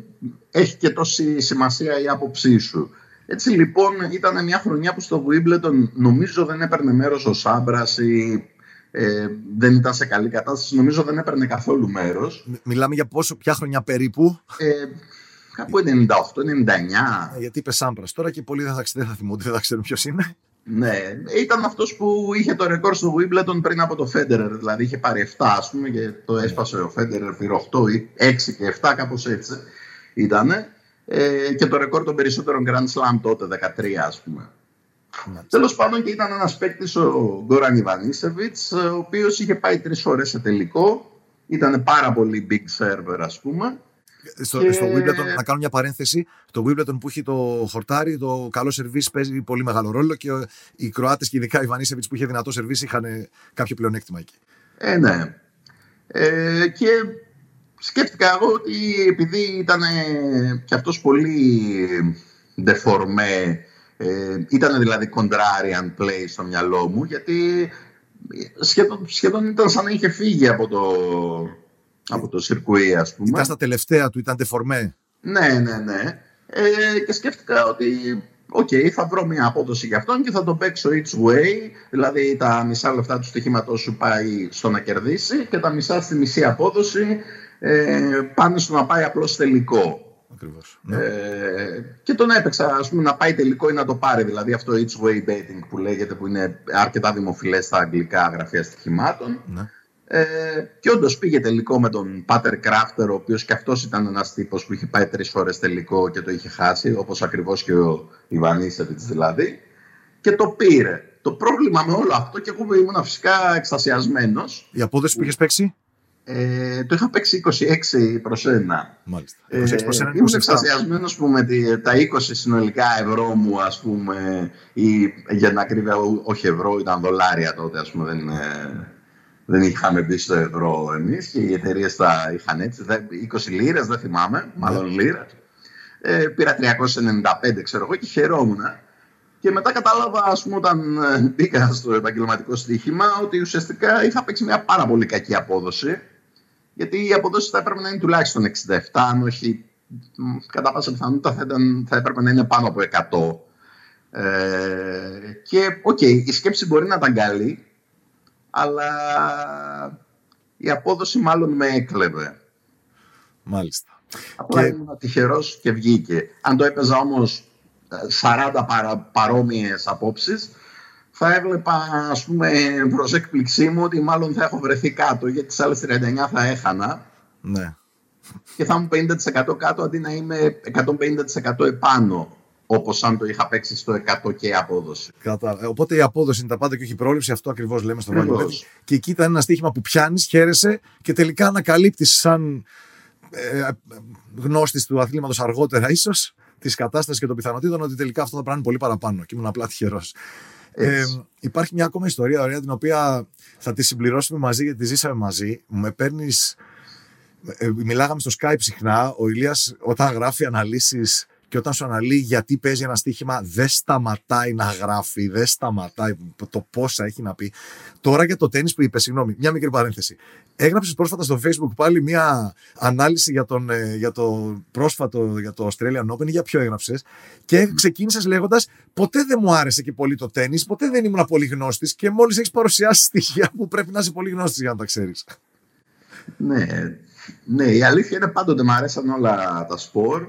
έχει και τόση σημασία η άποψή σου. Έτσι λοιπόν ήταν μια χρονιά που στο Wimbledon νομίζω δεν έπαιρνε μέρος ο Σάμπρας ή ε, δεν ήταν σε καλή κατάσταση, νομίζω δεν έπαιρνε καθόλου μέρος. Μιλάμε για πόσο, ποια χρονιά περίπου; Ε, κάπου 98-99. Ε, γιατί είπε Σάμπρας τώρα και πολλοί δεν θα, δεν θα θυμούνται, δεν θα ξέρουν ποιος είναι. Ναι, ήταν αυτός που είχε το ρεκόρ στο Wimbledon πριν από το Federer. Δηλαδή είχε πάρει 7, ας πούμε, και το έσπασε ο Federer, πήρε 8 ή 6 και 7, κάπως έτσι ήταν. Ε, και το ρεκόρ των περισσότερων Grand Slam τότε, 13 ας πούμε. Τέλος πάντων και ήταν ένας παίκτης ο Γκόραν Ιβανίσεβιτ, ο οποίος είχε πάει τρεις φορές σε τελικό. Ήταν πάρα πολύ big server, ας πούμε στο, και... στο Wimbledon, να κάνω μια παρένθεση, το Wimbledon που έχει το χορτάρι, το καλό σερβίς παίζει πολύ μεγάλο ρόλο και οι Κροάτες και ειδικά η Βανίσεβιτς που είχε δυνατό σερβίς είχαν κάποιο πλεονέκτημα εκεί. Ε, ναι. Ε, και σκέφτηκα εγώ ότι επειδή ήταν και αυτός πολύ ντεφορμέ, ε, ήταν δηλαδή contrarian play στο μυαλό μου, γιατί σχεδόν, σχεδόν ήταν σαν να είχε φύγει από το, από το σιρκουί, ας πούμε. Ήταν στα τελευταία του, ήταν ντεφορμέ. Ναι, ναι, ναι. Ε, και σκέφτηκα ότι OK, okay, θα βρω μια απόδοση για αυτόν και θα το παίξω each way. Δηλαδή τα μισά λεφτά του στοιχήματός σου πάει στο να κερδίσει και τα μισά στη μισή απόδοση ε, πάνε στο να πάει απλώς τελικό. Ακριβώς. Ναι. Ε, και τον έπαιξα ας πούμε, να πάει τελικό ή να το πάρει. Δηλαδή αυτό each way betting που λέγεται που είναι αρκετά δημοφιλές στα αγγλικά γραφεία στοιχημάτων. Ναι. Ε, και όντως πήγε τελικό με τον Πάτερ Κράφτερ, ο οποίος και αυτός ήταν ένας τύπος που είχε πάει τρεις φορές τελικό και το είχε χάσει, όπως ακριβώς και ο Ιβανίσεβιτ δηλαδή. Και το πήρε. Το πρόβλημα με όλο αυτό, και εγώ ήμουν φυσικά εκστασιασμένος. Η απόδοση που είχες παίξει; Ε, το είχα παίξει 26 προς 1. Μάλιστα. 26 προς 1, ε, ήμουν εξασιασμένος που με τα 20 συνολικά ευρώ μου, ας πούμε, ή για να ακρίβεια όχι ευρώ, ήταν δολάρια τότε, ας πούμε, δεν, δεν είχαμε μπει στο ευρώ εμείς και οι εταιρείες τα είχαν έτσι. 20 λίρες, δεν θυμάμαι, μάλλον ναι. λίρε. Ε, πήρα 395, ξέρω εγώ, και χαιρόμουν. Και μετά κατάλαβα, ας πούμε, όταν ε, μπήκα στο επαγγελματικό στοίχημα, ότι ουσιαστικά είχα παίξει μια πάρα πολύ κακή απόδοση. Γιατί η αποδόση θα έπρεπε να είναι τουλάχιστον 67, αν όχι κατά πάσα πιθανότητα θα, θα έπρεπε να είναι πάνω από 100. Ε, και OK, okay, η σκέψη μπορεί να ήταν καλή, αλλά η απόδοση μάλλον με έκλεβε. Μάλιστα. Απλά και... ήμουν τυχερός και βγήκε. Αν το έπαιζα όμως 40 παρα, παρόμοιες απόψεις, θα έβλεπα ας πούμε προς έκπληξή μου ότι μάλλον θα έχω βρεθεί κάτω γιατί τις άλλες 39 θα έχανα ναι. και θα μου 50% κάτω αντί να είμαι 150% επάνω όπως αν το είχα παίξει στο 100 και απόδοση. Κατά. Οπότε η απόδοση είναι τα πάντα και όχι η πρόληψη. Αυτό ακριβώς λέμε στο Value Και εκεί ήταν ένα στοίχημα που πιάνεις, χαίρεσαι και τελικά ανακαλύπτεις σαν ε, γνώστης του αθλήματος αργότερα ίσως της κατάστασης και των πιθανότητων ότι τελικά αυτό θα πρέπει να είναι πολύ παραπάνω. Και ήμουν απλά τυχερός. Ε, υπάρχει μια ακόμα ιστορία ωραία την οποία θα τη συμπληρώσουμε μαζί γιατί τη ζήσαμε μαζί. Με παίρνεις. Ε, μιλάγαμε στο Skype συχνά. Ο Ηλίας όταν γράφει αναλύσεις και όταν σου αναλύει γιατί παίζει ένα στοίχημα, δεν σταματάει να γράφει, δεν σταματάει το πόσα έχει να πει. Τώρα για το τέννη που είπες, συγγνώμη, μια μικρή παρένθεση. Έγραψες πρόσφατα στο Facebook πάλι μια ανάλυση για, τον, ε, για το πρόσφατο, για το Australian Open, για ποιο έγραψες. Και ξεκίνησες λέγοντας: Ποτέ δεν μου άρεσε και πολύ το τέννη, ποτέ δεν ήμουν πολύ γνώστη και μόλις έχεις παρουσιάσει στοιχεία που πρέπει να είσαι πολύ γνώστη για να τα ξέρεις. Ναι, ναι, η αλήθεια είναι πάντοτε μου αρέσαν όλα τα σπορ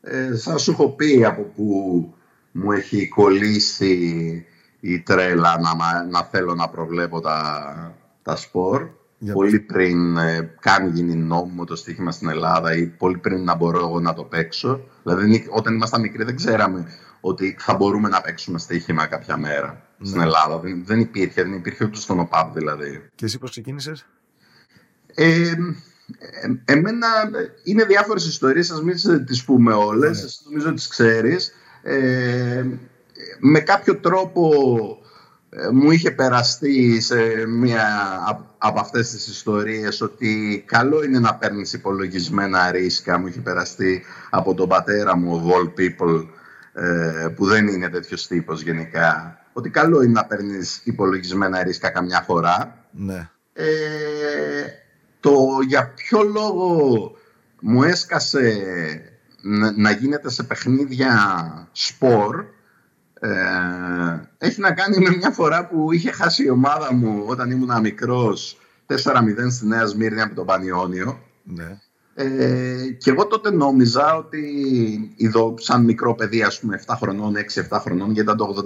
ε, σαν σου έχω πει από που μου έχει κολλήσει η τρέλα να, να θέλω να προβλέπω τα, τα σπορ. πολύ πριν ε, καν γίνει νόμιμο το στοίχημα στην Ελλάδα ή πολύ πριν να μπορώ εγώ να το παίξω. Δηλαδή όταν ήμασταν μικροί δεν ξέραμε ότι θα μπορούμε να παίξουμε στοίχημα κάποια μέρα ναι. στην Ελλάδα. Δεν, δεν υπήρχε, δεν υπήρχε ούτε στον ΟΠΑΠ δηλαδή. Και εσύ πώς ξεκίνησες; Ε, ε, εμένα είναι διάφορες ιστορίες, σας μην τις πούμε όλες, ναι. νομίζω τις ξέρεις. Ε, με κάποιο τρόπο ε, μου είχε περαστεί σε μία από αυτές τις ιστορίες ότι καλό είναι να παίρνεις υπολογισμένα ρίσκα. Μου είχε περαστεί από τον πατέρα μου, ο Vol People, ε, που δεν είναι τέτοιος τύπος γενικά, ότι καλό είναι να παίρνεις υπολογισμένα ρίσκα καμιά φορά. Ναι. Ε, το για ποιο λόγο μου έσκασε να, γίνεται σε παιχνίδια σπορ ε, έχει να κάνει με μια φορά που είχε χάσει η ομάδα μου όταν ήμουν μικρός 4-0 στη Νέα Σμύρνη από τον Πανιόνιο. Ναι. Ε, και εγώ τότε νόμιζα ότι ειδώ, σαν μικρό παιδί, ας πούμε, 7 χρονών, 6-7 χρονών, γιατί ήταν το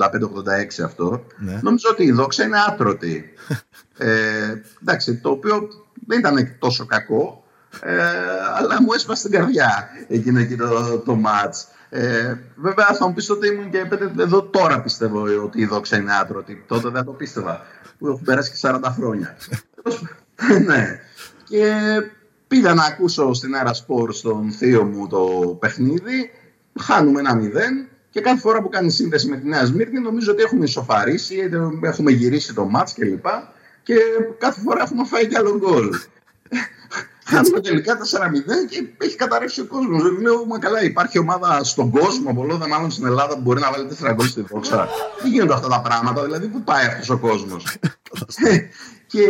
85-86 αυτό, ναι. νόμιζα ότι η δόξα είναι άτρωτη. ε, εντάξει, το οποίο δεν ήταν τόσο κακό, ε, αλλά μου έσπασε την καρδιά εκείνο εκεί το, το μάτς. Ε, βέβαια θα μου πεις ότι ήμουν και εδώ τώρα πιστεύω ότι η δόξα είναι άτρωτη. Τότε δεν το πίστευα, που έχουν περάσει και 40 χρόνια. ναι. Και πήγα να ακούσω στην Αέρα Σπορ στον θείο μου το παιχνίδι. Χάνουμε ένα μηδέν και κάθε φορά που κάνει σύνδεση με τη Νέα Σμύρνη νομίζω ότι έχουμε ισοφαρίσει, έχουμε γυρίσει το μάτς κλπ και κάθε φορά έχουμε φάει κι άλλο γκολ. Χάνουμε τελικά 4-0 και έχει καταρρεύσει ο κόσμος. Λέω, μα καλά, υπάρχει ομάδα στον κόσμο, από δεν μάλλον στην Ελλάδα, που μπορεί να βάλει 4 γκολ στη δόξα. Τι γίνονται αυτά τα πράγματα, δηλαδή, πού πάει αυτός ο κόσμος; και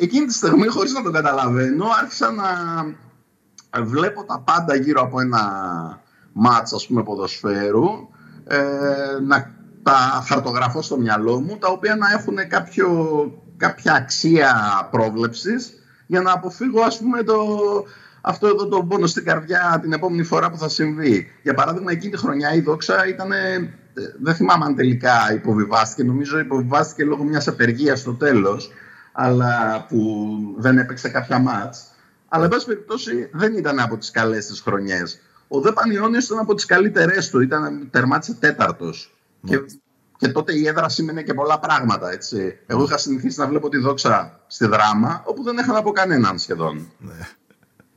εκείνη τη στιγμή, χωρίς να το καταλαβαίνω, άρχισα να βλέπω τα πάντα γύρω από ένα μάτς, ας πούμε, ποδοσφαίρου, ε, να τα χαρτογραφώ στο μυαλό μου, τα οποία να έχουν κάποιο κάποια αξία πρόβλεψης για να αποφύγω ας πούμε το, αυτό εδώ το πόνο στην καρδιά την επόμενη φορά που θα συμβεί. Για παράδειγμα εκείνη τη χρονιά η Δόξα ήταν, δεν θυμάμαι αν τελικά υποβιβάστηκε, νομίζω υποβιβάστηκε λόγω μιας απεργίας στο τέλος, αλλά που δεν έπαιξε κάποια μάτς. Αλλά εν πάση περιπτώσει δεν ήταν από τις καλές τις χρονιές. Ο Δε Πανιόνιος ήταν από τις καλύτερες του, ήταν, τερμάτισε τέταρτος. Και και τότε η έδρα σήμαινε και πολλά πράγματα. Έτσι. Εγώ είχα συνηθίσει να βλέπω τη δόξα στη δράμα, όπου δεν έχανα από κανέναν σχεδόν. Ναι.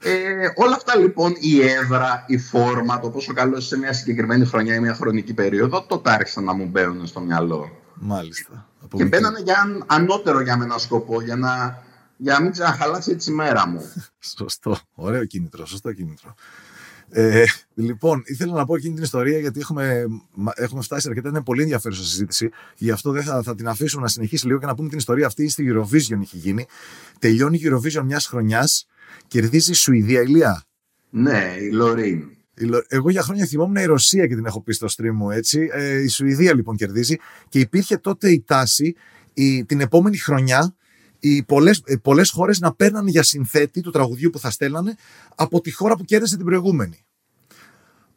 Ε, όλα αυτά λοιπόν, η έδρα, η φόρμα, το πόσο καλό σε μια συγκεκριμένη χρονιά ή μια χρονική περίοδο, τότε άρχισαν να μου μπαίνουν στο μυαλό. Μάλιστα. και μπαίνανε για ανώτερο για ένα σκοπό, για να, για να μην ξαναχαλάσει έτσι η μέρα μου. Σωστό. Ωραίο κίνητρο. Σωστό κίνητρο. Ε, λοιπόν, ήθελα να πω εκείνη την ιστορία γιατί έχουμε, έχουμε φτάσει αρκετά. Είναι πολύ ενδιαφέρουσα συζήτηση. Γι' αυτό δεν θα, θα την αφήσουμε να συνεχίσει λίγο και να πούμε την ιστορία αυτή. Στη Eurovision έχει γίνει. Τελειώνει η Eurovision μιας χρονιάς, κερδίζει η Σουηδία, Ηλία. Ναι, η Λωρίν. Εγώ για χρόνια θυμόμουν η Ρωσία και την έχω πει στο stream μου έτσι. Ε, η Σουηδία λοιπόν κερδίζει και υπήρχε τότε η τάση η, την επόμενη χρονιά οι πολλές, ε, πολλές χώρες να παίρνανε για συνθέτη του τραγουδιού που θα στέλνανε από τη χώρα που κέρδισε την προηγούμενη.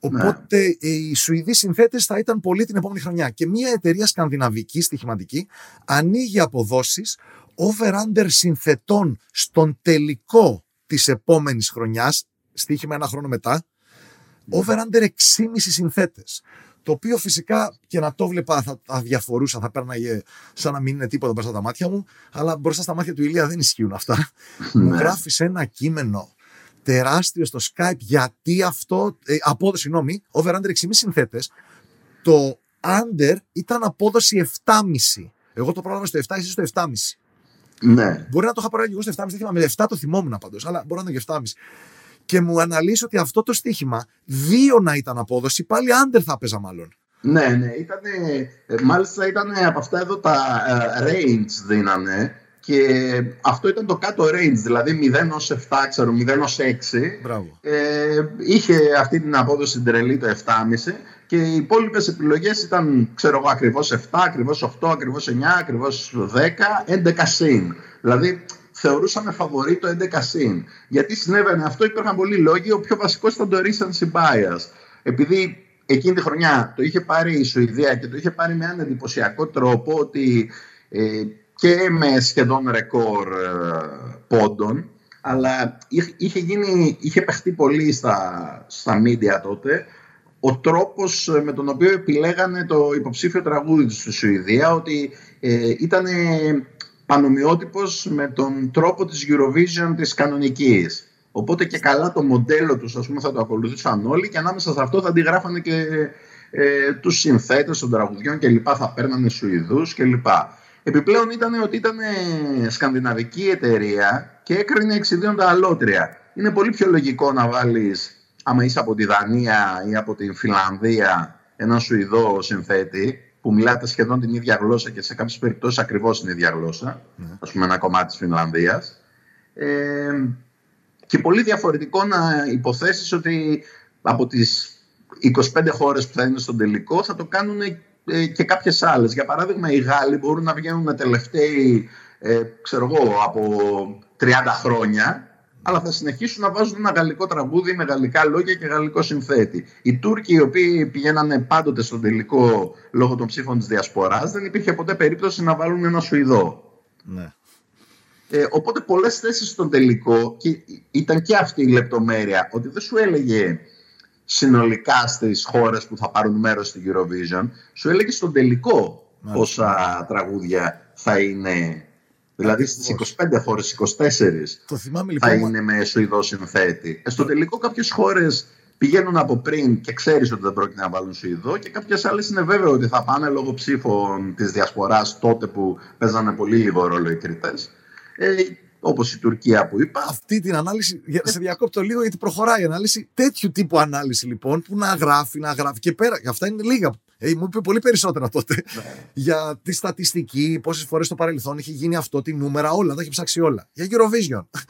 Οπότε ναι. οι Σουηδοί συνθέτες θα ήταν πολύ την επόμενη χρονιά. Και μια εταιρεία σκανδιναβική στοιχηματική ανοίγει αποδόσεις over-under συνθετών στον τελικό της επόμενης χρονιάς, στοίχημα ένα χρόνο μετά, over-under 6,5 συνθέτες. Το οποίο φυσικά και να το βλέπα θα, θα διαφορούσα, θα πέρναγε σαν να μην είναι τίποτα μπροστά στα μάτια μου, αλλά μπροστά στα μάτια του Ηλία δεν ισχύουν αυτά. Μου ναι. γράφεις ένα κείμενο τεράστιο στο Skype γιατί αυτό, ε, απόδοση, συγγνώμη, over under 6,5 συνθέτες, το under ήταν απόδοση 7,5. Εγώ το πρόλαβα στο 7, εσύ στο 7,5. Ναι. Μπορεί να το είχα προλάβει εγώ στο 7,5, δεν θυμάμαι. 7 το θυμόμουν πάντω, αλλά μπορεί να είναι και 7,5 και μου αναλύσει ότι αυτό το στοίχημα δύο να ήταν απόδοση, πάλι άντερ θα έπαιζα μάλλον. Ναι, ναι, ήτανε, μάλιστα ήταν από αυτά εδώ τα uh, range δίνανε και αυτό ήταν το κάτω range, δηλαδή 0 ως 7, ξέρω, 0 ως 6. Μπράβο. Ε, είχε αυτή την απόδοση τρελή το 7,5 και οι υπόλοιπες επιλογές ήταν, ξέρω εγώ, ακριβώς 7, ακριβώς 8, ακριβώς 9, ακριβώς 10, 11 συν. Δηλαδή θεωρούσαμε φαβορή το 11 συν. Γιατί συνέβαινε αυτό, υπήρχαν πολλοί λόγοι. Ο πιο βασικός ήταν το recency bias. Επειδή εκείνη τη χρονιά το είχε πάρει η Σουηδία και το είχε πάρει με έναν εντυπωσιακό τρόπο ότι ε, και με σχεδόν ρεκόρ ε, πόντων, αλλά είχε, γίνει, είχε παιχτεί πολύ στα, στα media τότε ο τρόπος με τον οποίο επιλέγανε το υποψήφιο τραγούδι του στη Σουηδία, ότι ε, ήταν πανομοιότυπος με τον τρόπο της Eurovision της κανονικής. Οπότε και καλά το μοντέλο τους ας πούμε, θα το ακολουθούσαν όλοι και ανάμεσα σε αυτό θα αντιγράφανε και ε, τους συνθέτες των τραγουδιών και λοιπά, θα παίρνανε Σουηδούς και λοιπά. Επιπλέον ήταν ότι ήταν σκανδιναβική εταιρεία και έκρινε εξιδίοντα αλότρια. Είναι πολύ πιο λογικό να βάλεις, άμα είσαι από τη Δανία ή από την Φιλανδία, ένα Σουηδό συνθέτη, που μιλάτε σχεδόν την ίδια γλώσσα και σε κάποιες περιπτώσεις ακριβώς την ίδια γλώσσα, ναι. ας πούμε ένα κομμάτι της Φινλανδίας. Ε, και πολύ διαφορετικό να υποθέσεις ότι από τις 25 χώρες που θα είναι στον τελικό θα το κάνουν ε, και κάποιες άλλες. Για παράδειγμα οι Γάλλοι μπορούν να βγαίνουν τελευταίοι ε, ξέρω εγώ, από 30 χρόνια αλλά θα συνεχίσουν να βάζουν ένα γαλλικό τραγούδι με γαλλικά λόγια και γαλλικό συνθέτη. Οι Τούρκοι, οι οποίοι πηγαίνανε πάντοτε στον τελικό λόγω των ψήφων της Διασποράς, δεν υπήρχε ποτέ περίπτωση να βάλουν ένα Σουηδό. Ναι. Ε, οπότε πολλές θέσεις στον τελικό, και ήταν και αυτή η λεπτομέρεια, ότι δεν σου έλεγε συνολικά στις χώρες που θα πάρουν μέρος στη Eurovision, σου έλεγε στον τελικό πόσα τραγούδια θα είναι Δηλαδή στις 25 χώρες, 24 το θυμάμαι, λοιπόν, θα είναι με Σουηδό συνθέτη. Ε, στο τελικό κάποιες χώρες πηγαίνουν από πριν και ξέρεις ότι δεν πρόκειται να βάλουν Σουηδό και κάποιες άλλες είναι βέβαιο ότι θα πάνε λόγω ψήφων της διασποράς τότε που παίζανε πολύ λίγο ρόλο οι κριτέ. Ε, Όπως η Τουρκία που είπα. Αυτή την ανάλυση, σε διακόπτω λίγο γιατί προχωράει η ανάλυση. Τέτοιου τύπου ανάλυση λοιπόν που να γράφει, να γράφει και πέρα. Αυτά είναι λίγα ε, μου είπε πολύ περισσότερα τότε ναι. για τη στατιστική, πόσες φορές στο παρελθόν είχε γίνει αυτό, τη νούμερα, όλα. Τα έχει ψάξει όλα. Για Eurovision.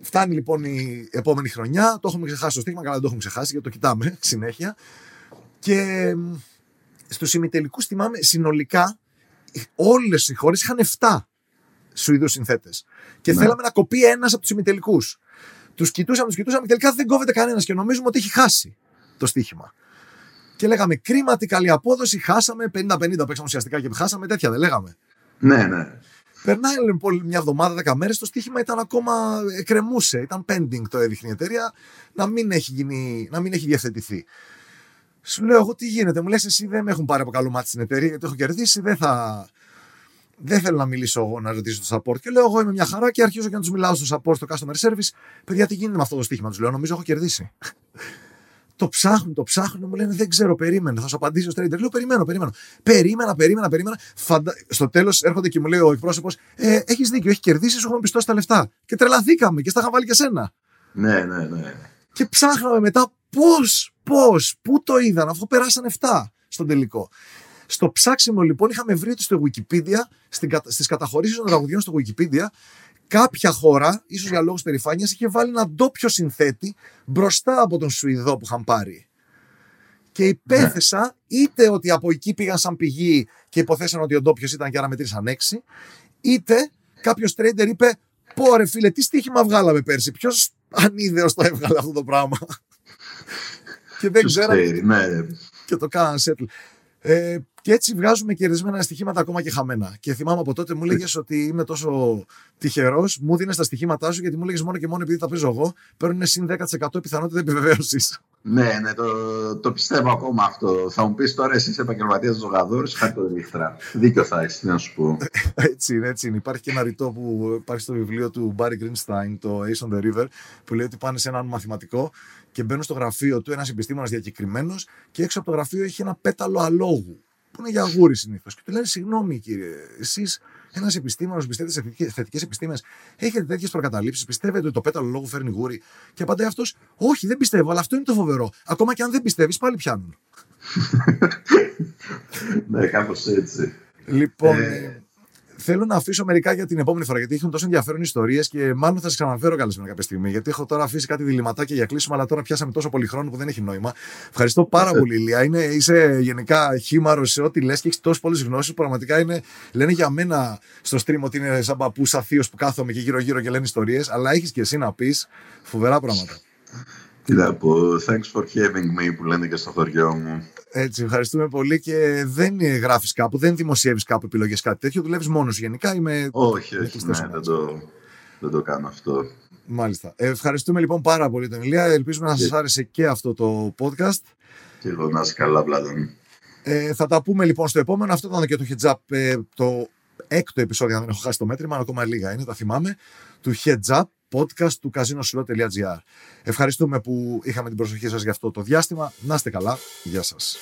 Φτάνει λοιπόν η επόμενη χρονιά. Το έχουμε ξεχάσει το στίγμα, καλά δεν το έχουμε ξεχάσει γιατί το κοιτάμε συνέχεια. Και στους ημιτελικούς θυμάμαι συνολικά όλες οι χώρες είχαν 7 Σουηδούς συνθέτες. Και ναι. θέλαμε να κοπεί ένας από τους ημιτελικούς. Τους κοιτούσαμε, τους κοιτούσαμε και τελικά δεν κόβεται κανένας και νομίζουμε ότι έχει χάσει το στοίχημα και λέγαμε κρίμα, τι καλή απόδοση, χάσαμε 50-50, παίξαμε ουσιαστικά και χάσαμε τέτοια, δεν λέγαμε. Ναι, ναι. Περνάει λοιπόν μια εβδομάδα, δέκα μέρες, το στοίχημα ήταν ακόμα εκκρεμούσε, ήταν pending το έδειχνε η εταιρεία, να μην έχει, γίνει, να μην έχει διευθετηθεί. Σου λέω εγώ τι γίνεται, μου λες εσύ δεν με έχουν πάρει από καλό μάτι στην εταιρεία γιατί έχω κερδίσει, δεν θα. Δεν θέλω να μιλήσω εγώ να ρωτήσω το support. Και λέω: Εγώ είμαι μια χαρά και αρχίζω και να τους μιλάω στο support, στο customer service. Παιδιά, τι γίνεται με αυτό το στοίχημα, τους λέω: Νομίζω έχω κερδίσει. Το ψάχνουν, το ψάχνουν, μου λένε δεν ξέρω, περίμενε. Θα σου απαντήσω στο Λέω περιμένω, περιμένω. Περίμενα, περίμενα, περίμενα. Φαντα... Στο τέλος έρχονται και μου λέει ο εκπρόσωπος, ε, έχεις δίκιο, έχει κερδίσει, σου έχουμε πιστώσει τα λεφτά. Και τρελαθήκαμε και στα είχα βάλει και σένα. Ναι, ναι, ναι. Και ψάχναμε μετά πώς, πώς, πού το είδαν, αφού περάσαν 7 στον τελικό. Στο ψάξιμο λοιπόν είχαμε βρει ότι στο Wikipedia, στις καταχωρήσεις των τραγουδιών στο Wikipedia, κάποια χώρα, ίσως για λόγους περηφάνειας, είχε βάλει ένα ντόπιο συνθέτη μπροστά από τον Σουηδό που είχαν πάρει. Και υπέθεσα είτε ότι από εκεί πήγαν σαν πηγή και υποθέσαν ότι ο ντόπιος ήταν και άρα μετρήσαν έξι, είτε κάποιος τρέιντερ είπε: Πω ρε φίλε, τι στοίχημα βγάλαμε πέρσι. Ποιος ανίδεο το έβγαλε αυτό το πράγμα. και δεν ξέρω. Ναι. Και το κάναν settle. Ε, και έτσι βγάζουμε κερδισμένα στοιχήματα ακόμα και χαμένα. Και θυμάμαι από τότε μου έλεγε ότι είμαι τόσο τυχερός, μου δίνει τα στοιχήματά σου γιατί μου έλεγε μόνο και μόνο επειδή τα παίζω εγώ, παίρνουν συν 10% πιθανότητα επιβεβαίωσης. Ναι, ναι, το, το πιστεύω ακόμα αυτό. Θα μου πεις τώρα εσύ είσαι επαγγελματίας ζωγαδόρο, χάρη το ρίχτρα. Δίκιο θα έχεις, να σου πω. έτσι είναι, έτσι είναι. Υπάρχει και ένα ρητό που υπάρχει στο βιβλίο του Barry Greenstein, το Ace on the River, που λέει ότι πάνε σε έναν μαθηματικό και μπαίνουν στο γραφείο του ένας επιστήμονας διακεκριμένος και έξω από το γραφείο έχει ένα πέταλο αλόγου που είναι για αγούρι συνήθως. Και του λένε, Συγγνώμη κύριε, εσείς ένας επιστήμονας που πιστεύετε σε θετικέ επιστήμες, έχετε τέτοιες προκαταλήψεις, πιστεύετε ότι το πέταλο λόγου φέρνει γούρι. Και απαντάει αυτός, Όχι, δεν πιστεύω, αλλά αυτό είναι το φοβερό. Ακόμα και αν δεν πιστεύεις, πάλι πιάνουν. ναι, κάπως έτσι. Λοιπόν, ε, θέλω να αφήσω μερικά για την επόμενη φορά, γιατί έχουν τόσο ενδιαφέρον ιστορίες και μάλλον θα σας ξαναφέρω καλεσμένα κάποια στιγμή. Γιατί έχω τώρα αφήσει κάτι διληματάκια για κλείσιμο, αλλά τώρα πιάσαμε τόσο πολύ χρόνο που δεν έχει νόημα. Ευχαριστώ πάρα πολύ, Ηλία. Είναι, είσαι γενικά χήμαρος σε ό,τι λες και έχεις τόσο πολλές γνώσεις. Πραγματικά είναι, λένε για μένα στο stream ότι είναι σαν παππούς αθείο που κάθομαι και γύρω-γύρω και λένε ιστορίες, αλλά έχεις και εσύ να πεις φοβερά πράγματα. Τι να πω, thanks for having me που λένε και στο χωριό μου. Έτσι, ευχαριστούμε πολύ και δεν γράφεις κάπου, δεν δημοσιεύεις κάπου επιλογές κάτι τέτοιο. Δουλεύεις μόνος γενικά. Είμαι... Όχι, όχι, ναι, δεν, το, δεν το κάνω αυτό. Μάλιστα. Ε, ευχαριστούμε λοιπόν πάρα πολύ τον Ηλία. Ελπίζουμε να σας άρεσε και αυτό το podcast. Και εγώ να είσαι καλά, Βλάδον. Ε, θα τα πούμε λοιπόν στο επόμενο. Αυτό ήταν και το Heads Up, ε, το έκτο επεισόδιο, αν δεν έχω χάσει το μέτρημα, ακόμα λίγα είναι, τα θυμάμαι, του Heads Up podcast του casinoslot.gr. Ευχαριστούμε που είχαμε την προσοχή σας για αυτό το διάστημα. Να είστε καλά. Γεια σας.